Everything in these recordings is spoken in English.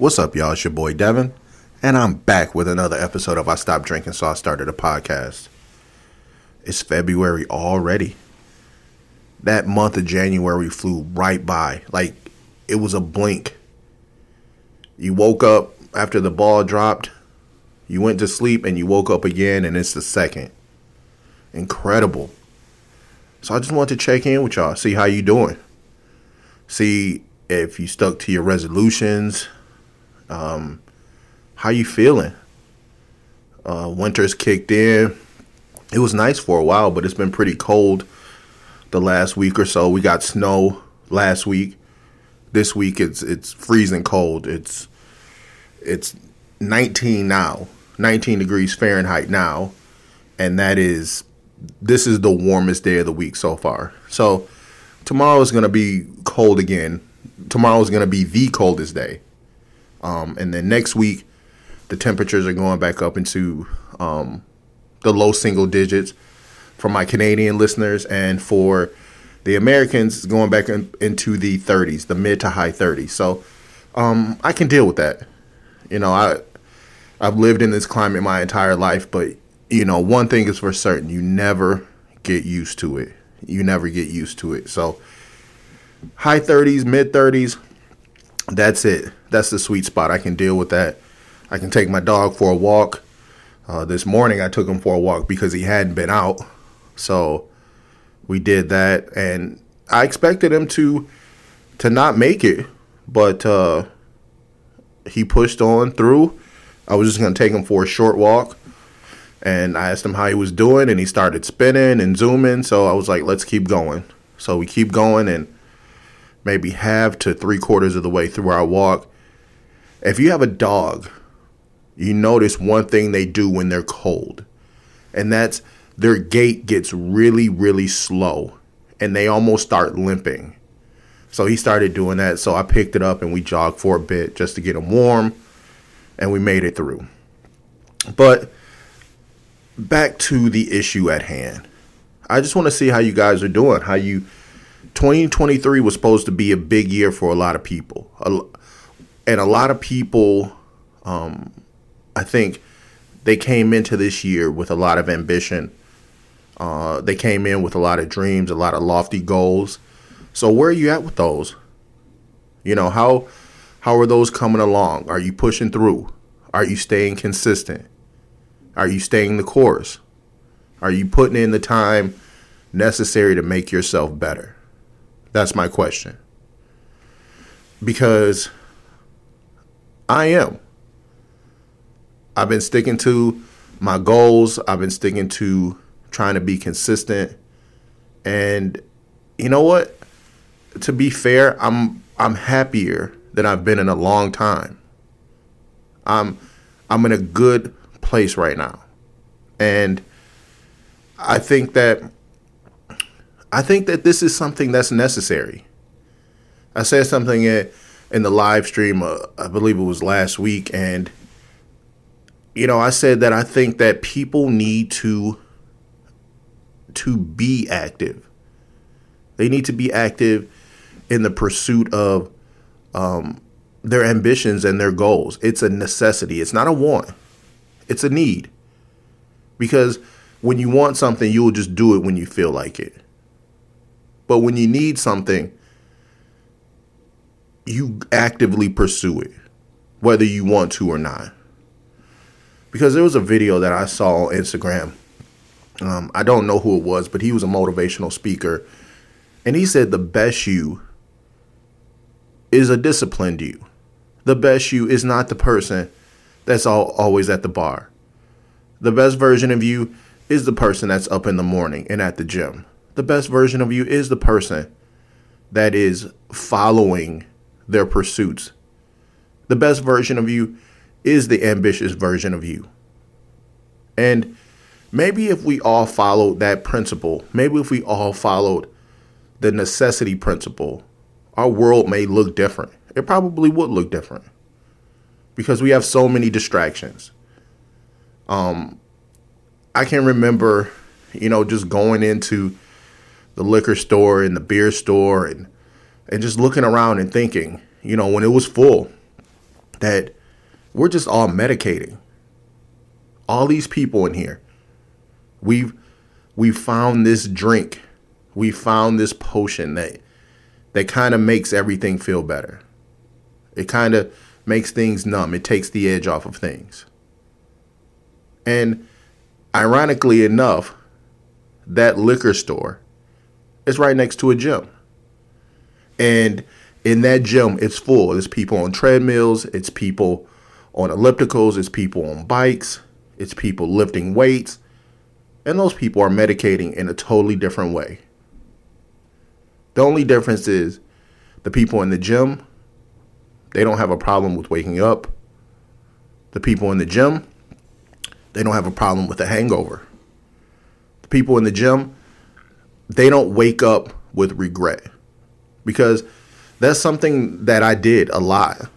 What's up, y'all? It's your boy Devin, and I'm back with another episode of I Stopped Drinking So I Started a Podcast. It's February already. That month of January flew right by. Like, it was a blink. You woke up after the ball dropped, you went to sleep, and you woke up again, and it's the second. Incredible. So I just want to check in with y'all, see how you doing. See if you stuck to your resolutions, um, how you feeling? Uh, winter's kicked in. It was nice for a while, but it's been pretty cold the last week or so. We got snow last week. This week it's it's freezing cold. It's it's 19 now, 19 degrees Fahrenheit now, and that is this is the warmest day of the week so far. So tomorrow is going to be cold again. Tomorrow is going to be the coldest day. Um, and then next week, the temperatures are going back up into um, the low single digits for my Canadian listeners, and for the Americans, going back in, into the 30s, the mid to high 30s. So um, I can deal with that. You know, I I've lived in this climate my entire life, but you know, one thing is for certain: you never get used to it. You never get used to it. So high 30s, mid 30s, that's it that's the sweet spot. I can deal with that. I can take my dog for a walk. Uh, this morning I took him for a walk because he hadn't been out, so we did that, and I expected him to to not make it, but uh, he pushed on through. I was just gonna take him for a short walk, and I asked him how he was doing, and he started spinning and zooming. So I was like, "Let's keep going." So we keep going, and maybe half to three quarters of the way through our walk, if you have a dog, you notice one thing they do when they're cold, and that's their gait gets really, really slow, and they almost start limping. So he started doing that. So I picked it up and we jogged for a bit just to get him warm, and we made it through. But back to the issue at hand. I just want to see how you guys are doing. How you 2023 was supposed to be a big year for a lot of people and a lot of people, um, I think, they came into this year with a lot of ambition. Uh, they came in with a lot of dreams, a lot of lofty goals. So where are you at with those? You know how how are those coming along? Are you pushing through? Are you staying consistent? Are you staying the course? Are you putting in the time necessary to make yourself better? That's my question. Because I am. I've been sticking to my goals. I've been sticking to trying to be consistent. And you know what? To be fair, I'm I'm happier than I've been in a long time. I'm I'm in a good place right now. And I think that I think that this is something that's necessary. I said something in the live stream, uh, I believe it was last week, and you know, I said that I think that people need to to be active. They need to be active in the pursuit of um, their ambitions and their goals. It's a necessity. It's not a want. It's a need. Because when you want something, you will just do it when you feel like it. But when you need something, you actively pursue it, whether you want to or not. Because there was a video that I saw on Instagram. Um, I don't know who it was, but he was a motivational speaker. And he said the best you is a disciplined you. The best you is not the person that's all, always at the bar. The best version of you is the person that's up in the morning and at the gym. The best version of you is the person that is following their pursuits. The best version of you is the ambitious version of you. And maybe if we all followed that principle, maybe if we all followed the necessity principle, our world may look different. It probably would look different because we have so many distractions. Um, I can remember, you know, just going into the liquor store and the beer store and and just looking around and thinking, you know, when it was full, that we're just all medicating. All these people in here. We've we found this drink. We found this potion that that kind of makes everything feel better. It kind of makes things numb. It takes the edge off of things. And ironically enough, that liquor store is right next to a gym. And in that gym, it's full. It's people on treadmills, it's people on ellipticals, it's people on bikes, it's people lifting weights, and those people are medicating in a totally different way. The only difference is the people in the gym, they don't have a problem with waking up. The people in the gym, they don't have a problem with a hangover. The people in the gym, they don't wake up with regret because that's something that I did a lot.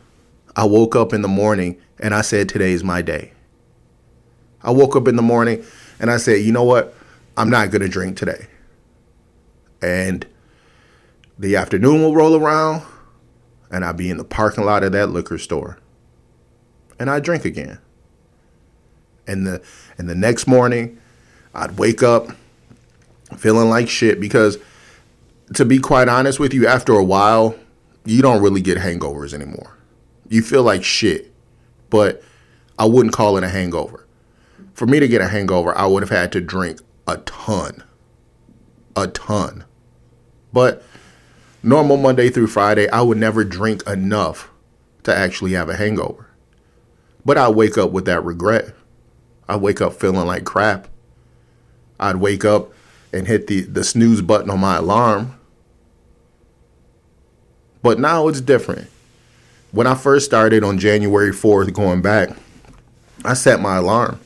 I woke up in the morning and I said, Today's my day. I woke up in the morning and I said, You know what? I'm not going to drink today. And the afternoon will roll around and I'll be in the parking lot of that liquor store. And I drink again. And the and the next morning, I'd wake up feeling like shit because to be quite honest with you, after a while, you don't really get hangovers anymore. You feel like shit, but I wouldn't call it a hangover. For me to get a hangover, I would have had to drink a ton. A ton. But normal Monday through Friday, I would never drink enough to actually have a hangover. But I wake up with that regret. I wake up feeling like crap. I'd wake up and hit the, the snooze button on my alarm but now it's different. When I first started on January 4th, going back, I set my alarm.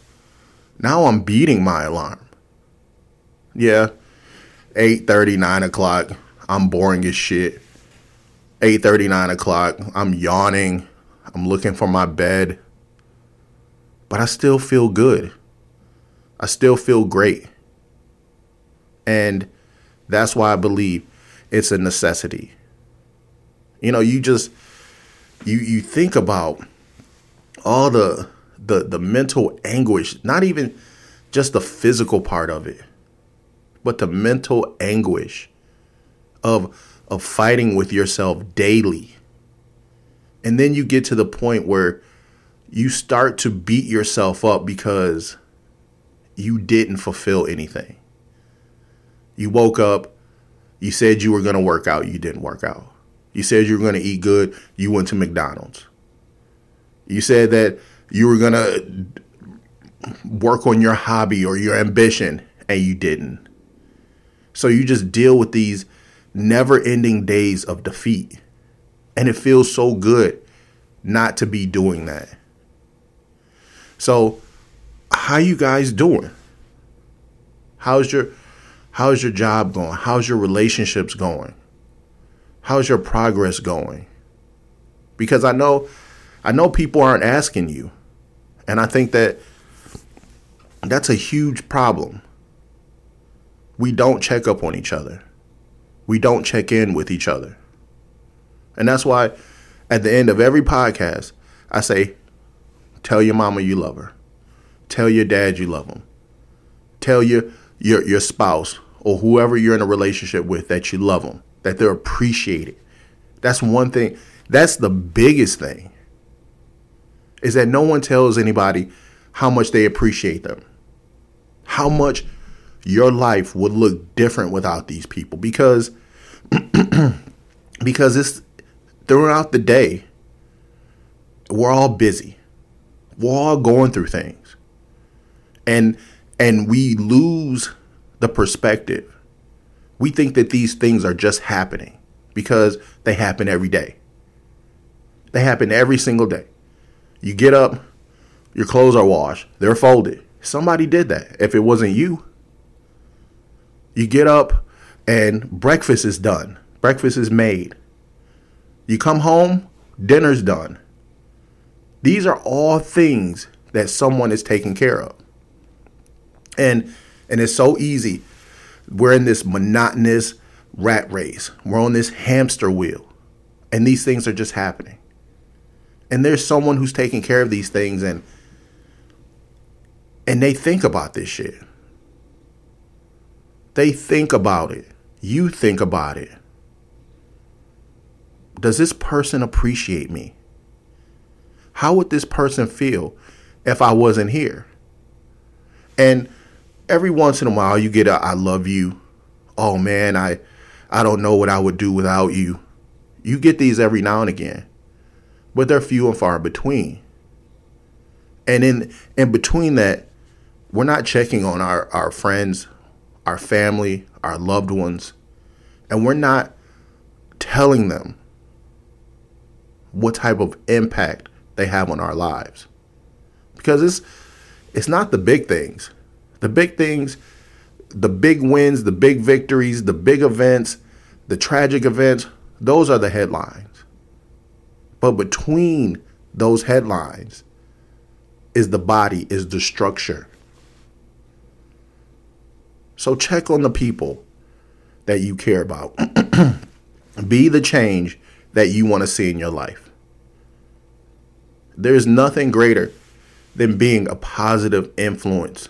Now I'm beating my alarm. Yeah, 8.30, 9 o'clock, I'm boring as shit. 8.30, 9 o'clock, I'm yawning. I'm looking for my bed. But I still feel good. I still feel great. And that's why I believe it's a necessity. You know, you just you you think about all the the the mental anguish, not even just the physical part of it, but the mental anguish of of fighting with yourself daily. And then you get to the point where you start to beat yourself up because you didn't fulfill anything. You woke up, you said you were going to work out, you didn't work out. You said you were going to eat good. You went to McDonald's. You said that you were going to work on your hobby or your ambition, and you didn't. So you just deal with these never ending days of defeat. And it feels so good not to be doing that. So, how you guys doing? How's your how's your job going? How's your relationships going? how's your progress going? Because I know I know people aren't asking you. And I think that that's a huge problem. We don't check up on each other. We don't check in with each other. And that's why at the end of every podcast, I say, tell your mama you love her. Tell your dad you love him. Tell your your your spouse or whoever you're in a relationship with that you love them that they're appreciated. That's one thing. That's the biggest thing. Is that no one tells anybody how much they appreciate them. How much your life would look different without these people because because it's throughout the day we're all busy. We're all going through things. And and we lose the perspective we think that these things are just happening because they happen every day. They happen every single day. You get up, your clothes are washed, they're folded. Somebody did that. If it wasn't you, you get up and breakfast is done, breakfast is made. You come home, dinner's done. These are all things that someone is taking care of. And and it's so easy we're in this monotonous rat race. We're on this hamster wheel. And these things are just happening. And there's someone who's taking care of these things and and they think about this shit. They think about it. You think about it. Does this person appreciate me? How would this person feel if I wasn't here? And every once in a while you get a I love you. Oh man, I I don't know what I would do without you. You get these every now and again. But they're few and far between. And in in between that, we're not checking on our, our friends, our family, our loved ones, and we're not telling them what type of impact they have on our lives. Because it's it's not the big things. The big things, the big wins, the big victories, the big events, the tragic events, those are the headlines. But between those headlines is the body, is the structure. So check on the people that you care about. Be the change that you want to see in your life. There's nothing greater than being a positive influence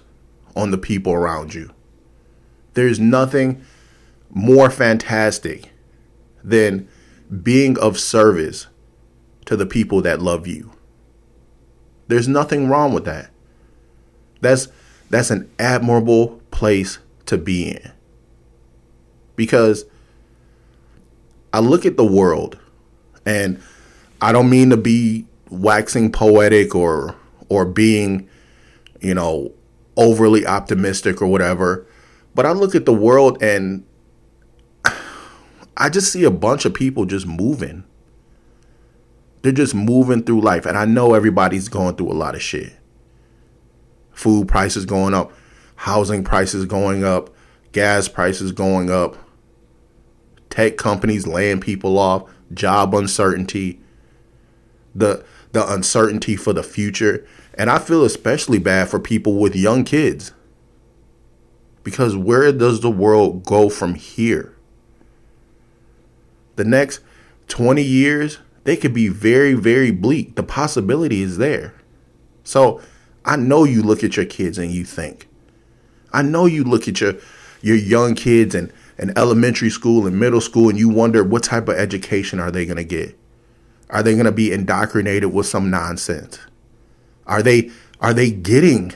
on the people around you. There's nothing more fantastic than being of service to the people that love you. There's nothing wrong with that. That's that's an admirable place to be in. Because I look at the world and I don't mean to be waxing poetic or or being, you know, overly optimistic or whatever. But I look at the world and I just see a bunch of people just moving. They're just moving through life. And I know everybody's going through a lot of shit. Food prices going up, housing prices going up, gas prices going up, tech companies laying people off, job uncertainty, the the uncertainty for the future. And I feel especially bad for people with young kids. Because where does the world go from here? The next 20 years, they could be very, very bleak. The possibility is there. So I know you look at your kids and you think. I know you look at your your young kids and in elementary school and middle school and you wonder what type of education are they going to get? Are they going to be indoctrinated with some nonsense? Are they are they getting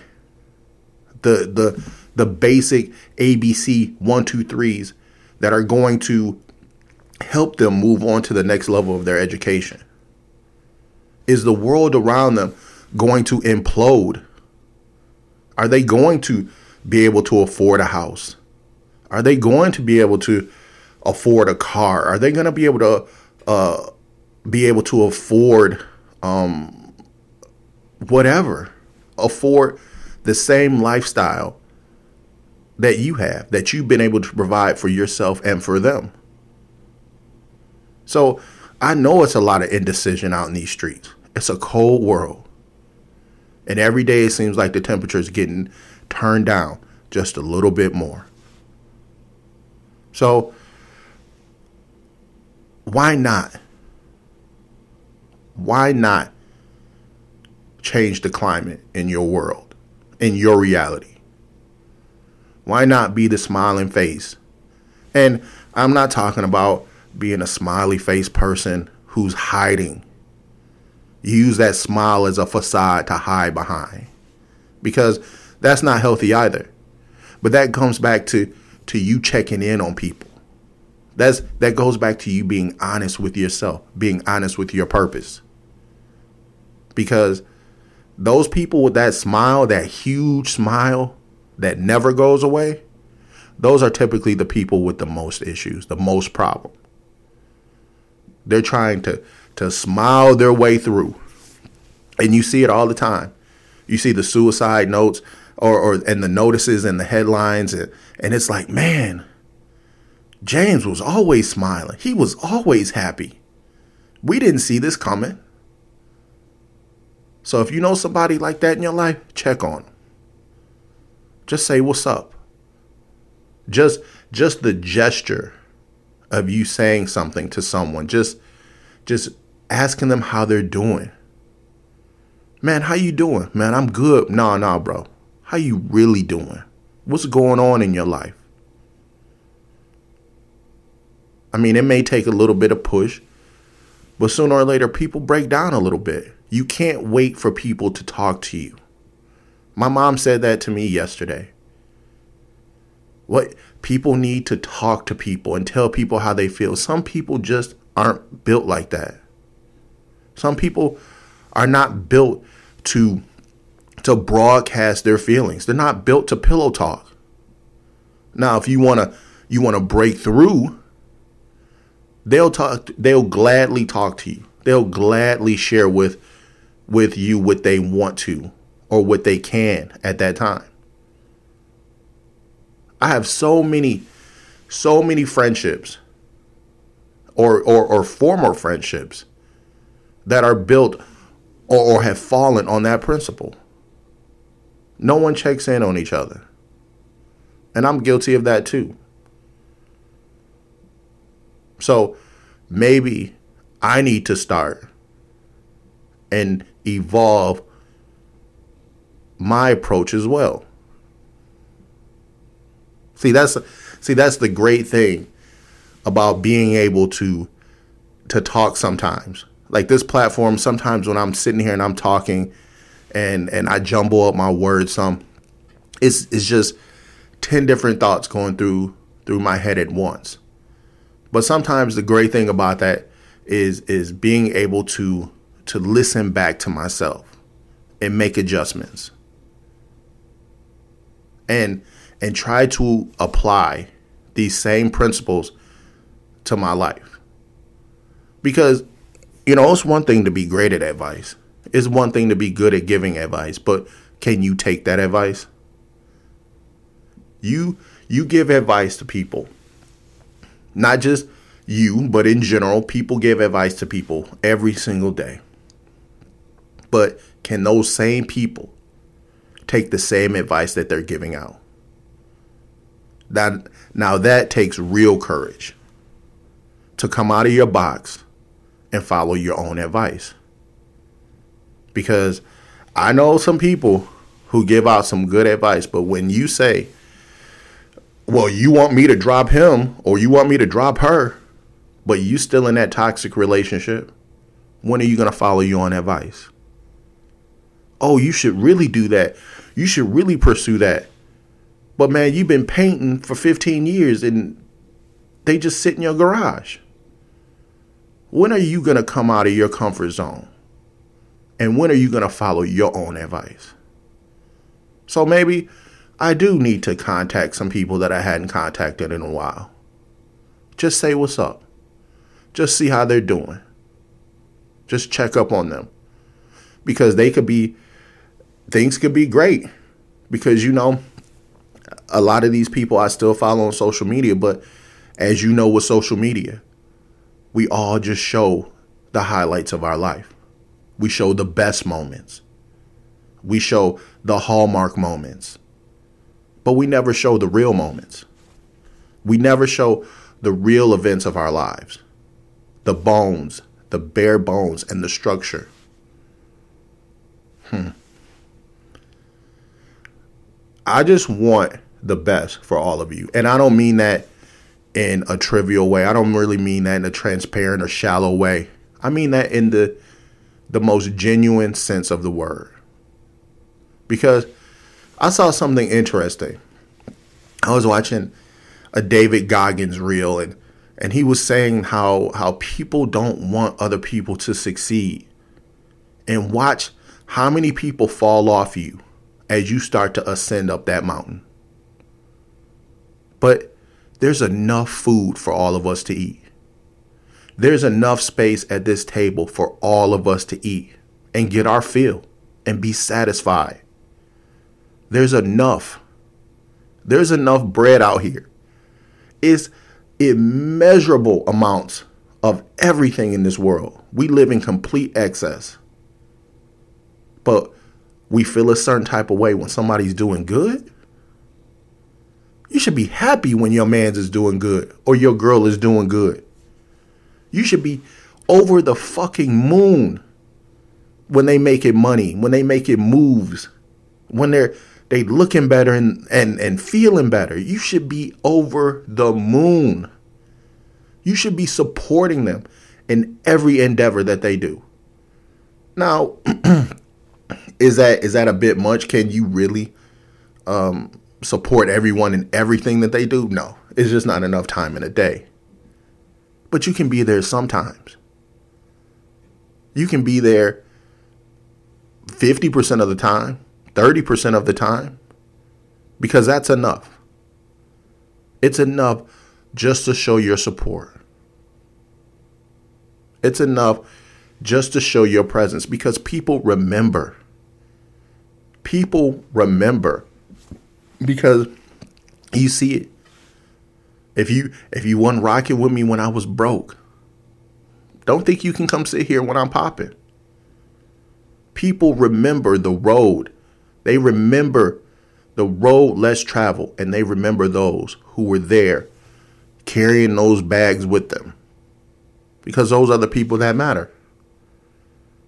the the the basic ABC one two threes that are going to help them move on to the next level of their education? Is the world around them going to implode? Are they going to be able to afford a house? Are they going to be able to afford a car? Are they going to be able to uh, be able to afford um, whatever, afford the same lifestyle that you have, that you've been able to provide for yourself and for them? So I know it's a lot of indecision out in these streets. It's a cold world. And every day it seems like the temperature is getting turned down just a little bit more. So why not? Why not change the climate in your world, in your reality? Why not be the smiling face? And I'm not talking about being a smiley face person who's hiding. You use that smile as a facade to hide behind because that's not healthy either. But that comes back to to you checking in on people. That's that goes back to you being honest with yourself, being honest with your purpose. Because those people with that smile, that huge smile that never goes away, those are typically the people with the most issues, the most problem. They're trying to to smile their way through. And you see it all the time. You see the suicide notes or, or and the notices and the headlines and, and it's like, man, James was always smiling. He was always happy. We didn't see this coming. So if you know somebody like that in your life, check on. Just say what's up. Just just the gesture of you saying something to someone, just just asking them how they're doing. Man, how you doing? Man, I'm good. Nah, nah, bro. How you really doing? What's going on in your life? I mean, it may take a little bit of push, but sooner or later, people break down a little bit. You can't wait for people to talk to you. My mom said that to me yesterday. What people need to talk to people and tell people how they feel. Some people just aren't built like that. Some people are not built to to broadcast their feelings. They're not built to pillow talk. Now, if you want to you want to break through, they'll talk they'll gladly talk to you. They'll gladly share with with you what they want to or what they can at that time. I have so many so many friendships or or, or former friendships that are built or, or have fallen on that principle. No one checks in on each other. And I'm guilty of that too. So maybe I need to start and evolve my approach as well. See that's see that's the great thing about being able to to talk sometimes like this platform sometimes when i'm sitting here and i'm talking and and i jumble up my words some it's it's just 10 different thoughts going through through my head at once but sometimes the great thing about that is is being able to to listen back to myself and make adjustments and and try to apply these same principles to my life because you know, it's one thing to be great at advice. It's one thing to be good at giving advice, but can you take that advice? You you give advice to people. Not just you, but in general, people give advice to people every single day. But can those same people take the same advice that they're giving out? That now that takes real courage to come out of your box and follow your own advice. Because I know some people who give out some good advice, but when you say, well, you want me to drop him or you want me to drop her, but you still in that toxic relationship, when are you going to follow your own advice? Oh, you should really do that. You should really pursue that. But man, you've been painting for 15 years and they just sit in your garage. When are you going to come out of your comfort zone? And when are you going to follow your own advice? So maybe I do need to contact some people that I hadn't contacted in a while. Just say what's up. Just see how they're doing. Just check up on them. Because they could be, things could be great. Because, you know, a lot of these people I still follow on social media, but as you know with social media, we all just show the highlights of our life. We show the best moments. We show the hallmark moments. But we never show the real moments. We never show the real events of our lives the bones, the bare bones, and the structure. Hmm. I just want the best for all of you. And I don't mean that in a trivial way. I don't really mean that in a transparent or shallow way. I mean that in the the most genuine sense of the word. Because I saw something interesting. I was watching a David Goggins reel and and he was saying how how people don't want other people to succeed. And watch how many people fall off you as you start to ascend up that mountain. But there's enough food for all of us to eat. There's enough space at this table for all of us to eat and get our fill and be satisfied. There's enough. There's enough bread out here. It's immeasurable amounts of everything in this world. We live in complete excess. But we feel a certain type of way when somebody's doing good you should be happy when your man's is doing good or your girl is doing good. You should be over the fucking moon when they making money, when they making moves, when they're they looking better and, and, and feeling better. You should be over the moon. You should be supporting them in every endeavor that they do. Now, is that is that a bit much? Can you really um, support everyone in everything that they do? No, it's just not enough time in a day. But you can be there sometimes. You can be there 50% of the time, 30% of the time, because that's enough. It's enough just to show your support. It's enough just to show your presence because people remember. People remember because you see it. If you if you weren't rocking with me when I was broke, don't think you can come sit here when I'm popping. People remember the road. They remember the road less traveled, and they remember those who were there carrying those bags with them. Because those are the people that matter.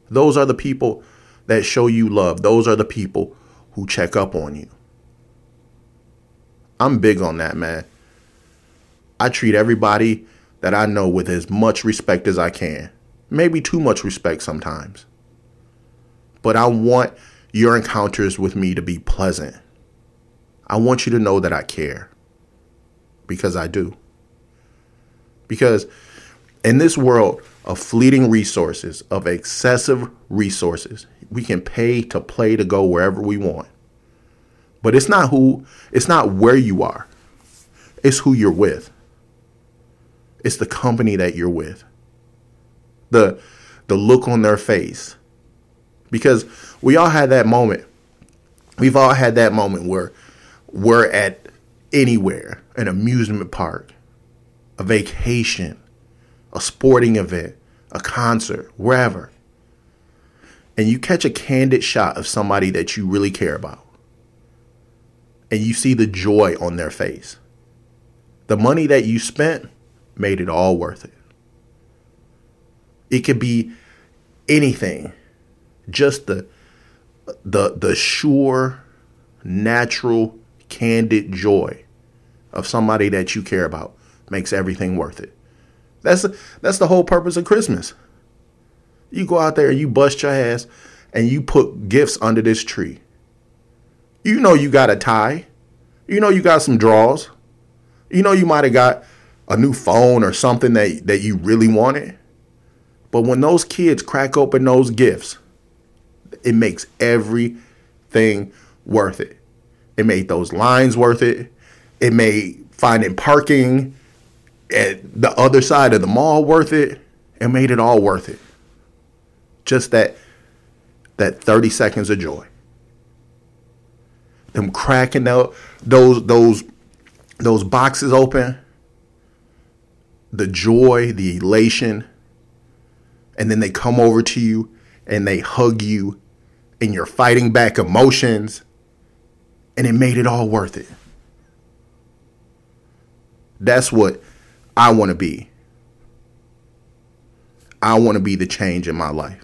Those are the people that show you love. Those are the people who check up on you. I'm big on that, man. I treat everybody that I know with as much respect as I can. Maybe too much respect sometimes. But I want your encounters with me to be pleasant. I want you to know that I care. Because I do. Because in this world of fleeting resources, of excessive resources, we can pay to play to go wherever we want. But it's not who, it's not where you are. It's who you're with. It's the company that you're with. The the look on their face. Because we all had that moment. We've all had that moment where we're at anywhere, an amusement park, a vacation, a sporting event, a concert, wherever. And you catch a candid shot of somebody that you really care about. And you see the joy on their face. The money that you spent made it all worth it. It could be anything. Just the the the sure natural candid joy of somebody that you care about makes everything worth it. That's that's the whole purpose of Christmas. You go out there and you bust your ass and you put gifts under this tree. You know you got a tie. You know you got some draws. You know you might have got a new phone or something that, that you really wanted. But when those kids crack open those gifts, it makes everything worth it. It made those lines worth it. It made finding parking at the other side of the mall worth it. and made it all worth it. Just that that 30 seconds of joy. Them cracking out those those those boxes open. The joy, the elation. And then they come over to you and they hug you and you're fighting back emotions and it made it all worth it. That's what I want to be. I want to be the change in my life.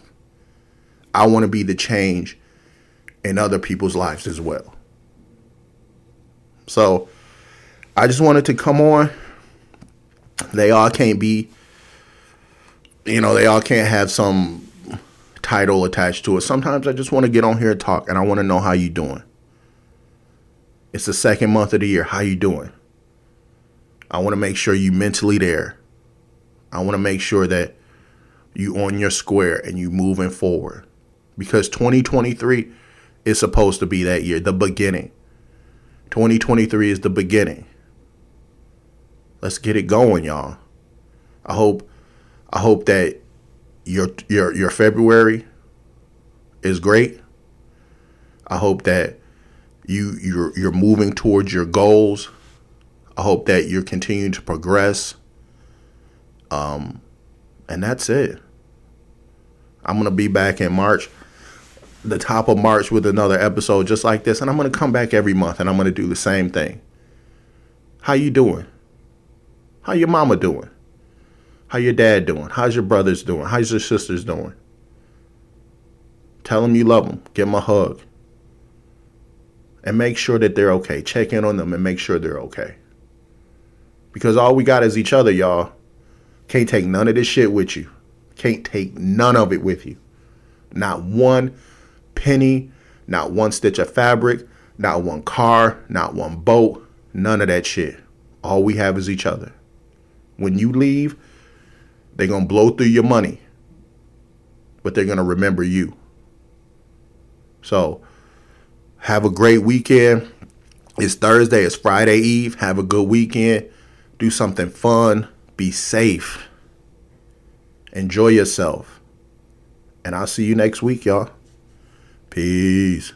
I want to be the change in other people's lives as well. So I just wanted to come on. They all can't be, you know, they all can't have some title attached to it. Sometimes I just want to get on here and talk and I want to know how you doing. It's the second month of the year. How you doing? I want to make sure you mentally there. I want to make sure that you on your square and you moving forward. Because 2023 is supposed to be that year, the beginning. 2023 is the beginning. Let's get it going, y'all. I hope I hope that your your your February is great. I hope that you you're you're moving towards your goals. I hope that you're continuing to progress. Um, and that's it. I'm gonna be back in March, the top of March, with another episode just like this, and I'm gonna come back every month, and I'm gonna do the same thing. How you doing? How your mama doing? How your dad doing? How's your brothers doing? How's your sisters doing? Tell them you love them. Give them a hug. And make sure that they're okay. Check in on them and make sure they're okay. Because all we got is each other, y'all. Can't take none of this shit with you. Can't take none of it with you. Not one penny, not one stitch of fabric, not one car, not one boat, none of that shit. All we have is each other. When you leave, they're going to blow through your money, but they're going to remember you. So, have a great weekend. It's Thursday, it's Friday Eve. Have a good weekend. Do something fun. Be safe. Enjoy yourself. And I'll see you next week, y'all. Peace.